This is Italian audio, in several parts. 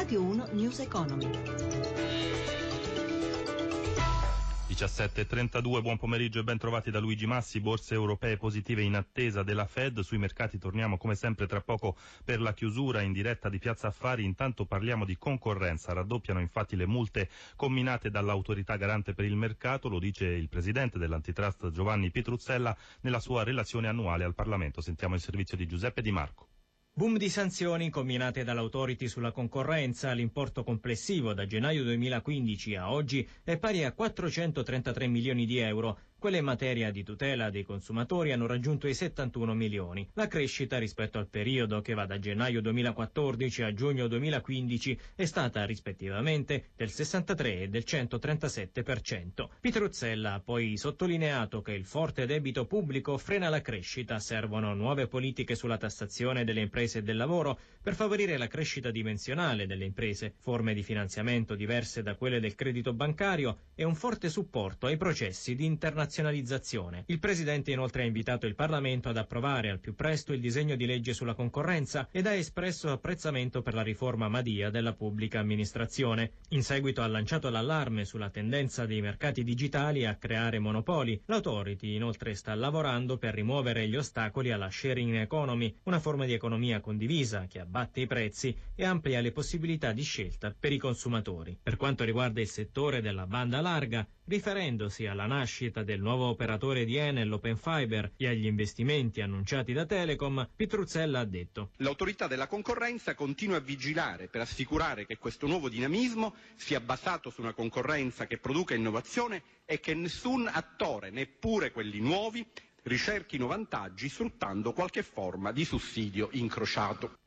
Radio 1 News Economy. 17.32, buon pomeriggio e ben trovati da Luigi Massi, borse europee positive in attesa della Fed, sui mercati torniamo come sempre tra poco per la chiusura in diretta di Piazza Affari, intanto parliamo di concorrenza, raddoppiano infatti le multe comminate dall'autorità garante per il mercato, lo dice il presidente dell'antitrust Giovanni Pitruzzella nella sua relazione annuale al Parlamento, sentiamo il servizio di Giuseppe Di Marco. Boom di sanzioni combinate dall'autority sulla concorrenza, l'importo complessivo da gennaio 2015 a oggi è pari a 433 milioni di euro, quelle in materia di tutela dei consumatori hanno raggiunto i 71 milioni. La crescita rispetto al periodo che va da gennaio 2014 a giugno 2015 è stata rispettivamente del 63 e del 137%. Pitruzzella ha poi sottolineato che il forte debito pubblico frena la crescita, servono nuove politiche sulla tassazione delle imprese e del lavoro per favorire la crescita dimensionale delle imprese, forme di finanziamento diverse da quelle del credito bancario e un forte supporto ai processi di internazionalizzazione internazionalizzazione. Il Presidente inoltre ha invitato il Parlamento ad approvare al più presto il disegno di legge sulla concorrenza ed ha espresso apprezzamento per la riforma Madia della pubblica amministrazione. In seguito ha lanciato l'allarme sulla tendenza dei mercati digitali a creare monopoli. L'Autority inoltre sta lavorando per rimuovere gli ostacoli alla sharing economy, una forma di economia condivisa che abbatte i prezzi e amplia le possibilità di scelta per i consumatori. Per quanto riguarda il settore della banda larga, riferendosi alla nascita del nuovo operatore di Enel Open Fiber e agli investimenti annunciati da Telecom, Pitruzzella ha detto L'autorità della concorrenza continua a vigilare per assicurare che questo nuovo dinamismo sia basato su una concorrenza che produca innovazione e che nessun attore, neppure quelli nuovi, ricerchino vantaggi sfruttando qualche forma di sussidio incrociato.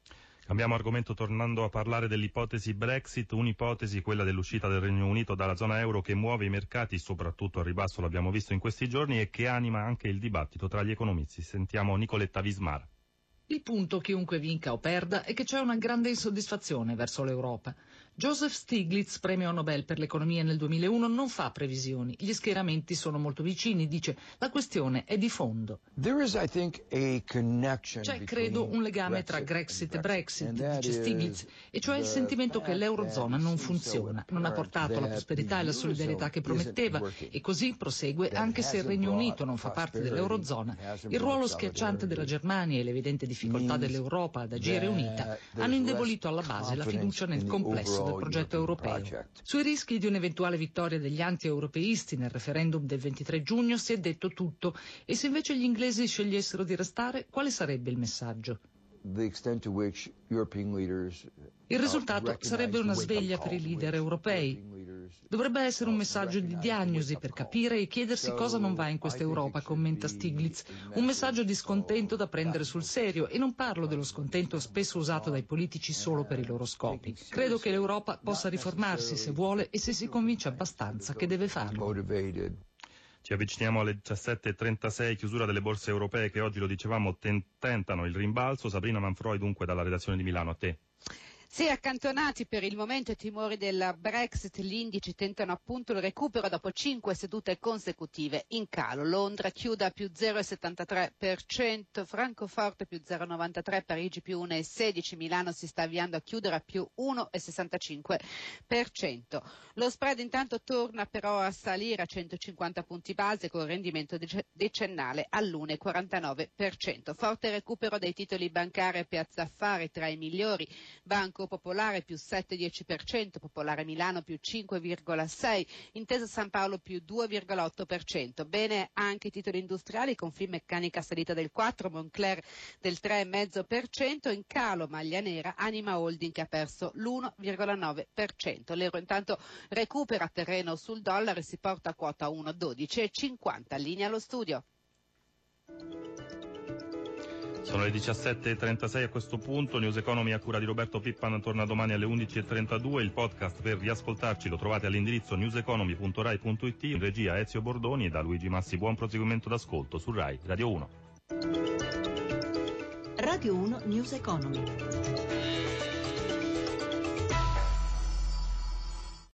Cambiamo argomento tornando a parlare dell'ipotesi Brexit, un'ipotesi, quella dell'uscita del Regno Unito dalla zona euro che muove i mercati, soprattutto al ribasso l'abbiamo visto in questi giorni, e che anima anche il dibattito tra gli economisti. Sentiamo Nicoletta Vismar. Il punto, chiunque vinca o perda, è che c'è una grande insoddisfazione verso l'Europa. Joseph Stiglitz, premio Nobel per l'economia nel 2001, non fa previsioni. Gli schieramenti sono molto vicini, dice la questione è di fondo. C'è, credo, un legame tra Grexit e Brexit, dice Stiglitz, e cioè il sentimento che l'Eurozona non funziona, non ha portato la prosperità e la solidarietà che prometteva e così prosegue anche se il Regno Unito non fa parte dell'Eurozona. Il ruolo schiacciante della Germania e l'evidente difficoltà dell'Europa ad agire unita hanno indebolito alla base la fiducia nel complesso del progetto europeo. Sui rischi di un'eventuale vittoria degli anti-europeisti nel referendum del 23 giugno si è detto tutto e se invece gli inglesi scegliessero di restare, quale sarebbe il messaggio? Il risultato sarebbe una sveglia per i leader europei. Dovrebbe essere un messaggio di diagnosi per capire e chiedersi cosa non va in questa Europa, commenta Stiglitz. Un messaggio di scontento da prendere sul serio e non parlo dello scontento spesso usato dai politici solo per i loro scopi. Credo che l'Europa possa riformarsi se vuole e se si convince abbastanza che deve farlo. Ci avviciniamo alle 17.36, chiusura delle borse europee che oggi, lo dicevamo, tentano il rimbalzo. Sabrina Manfroi dunque dalla redazione di Milano, a te. Sì, accantonati per il momento i timori del Brexit, gli indici tentano appunto il recupero dopo cinque sedute consecutive in calo. Londra chiude a più 0,73%, Francoforte più 0,93%, Parigi più 1,16%, Milano si sta avviando a chiudere a più 1,65%. Lo spread intanto torna però a salire a 150 punti base con rendimento decennale all'1,49%. Forte recupero dei titoli bancari a Piazza Affari tra i migliori, Banco Popolare più 7,10%, Popolare Milano più 5,6%, Intesa San Paolo più 2,8%. Bene anche i titoli industriali con Finmeccanica salita del 4%, Moncler del 3,5%, in calo Maglia Nera, Anima Holding che ha perso l'1,9%. L'euro intanto recupera terreno sul dollaro e si porta a quota 1,12,50. Linea allo studio. Sono le 17.36 a questo punto, News Economy a cura di Roberto Pippan torna domani alle 11.32, il podcast per riascoltarci lo trovate all'indirizzo newseconomy.rai.it, in regia Ezio Bordoni e da Luigi Massi buon proseguimento d'ascolto su Rai Radio 1. Radio 1 News Economy.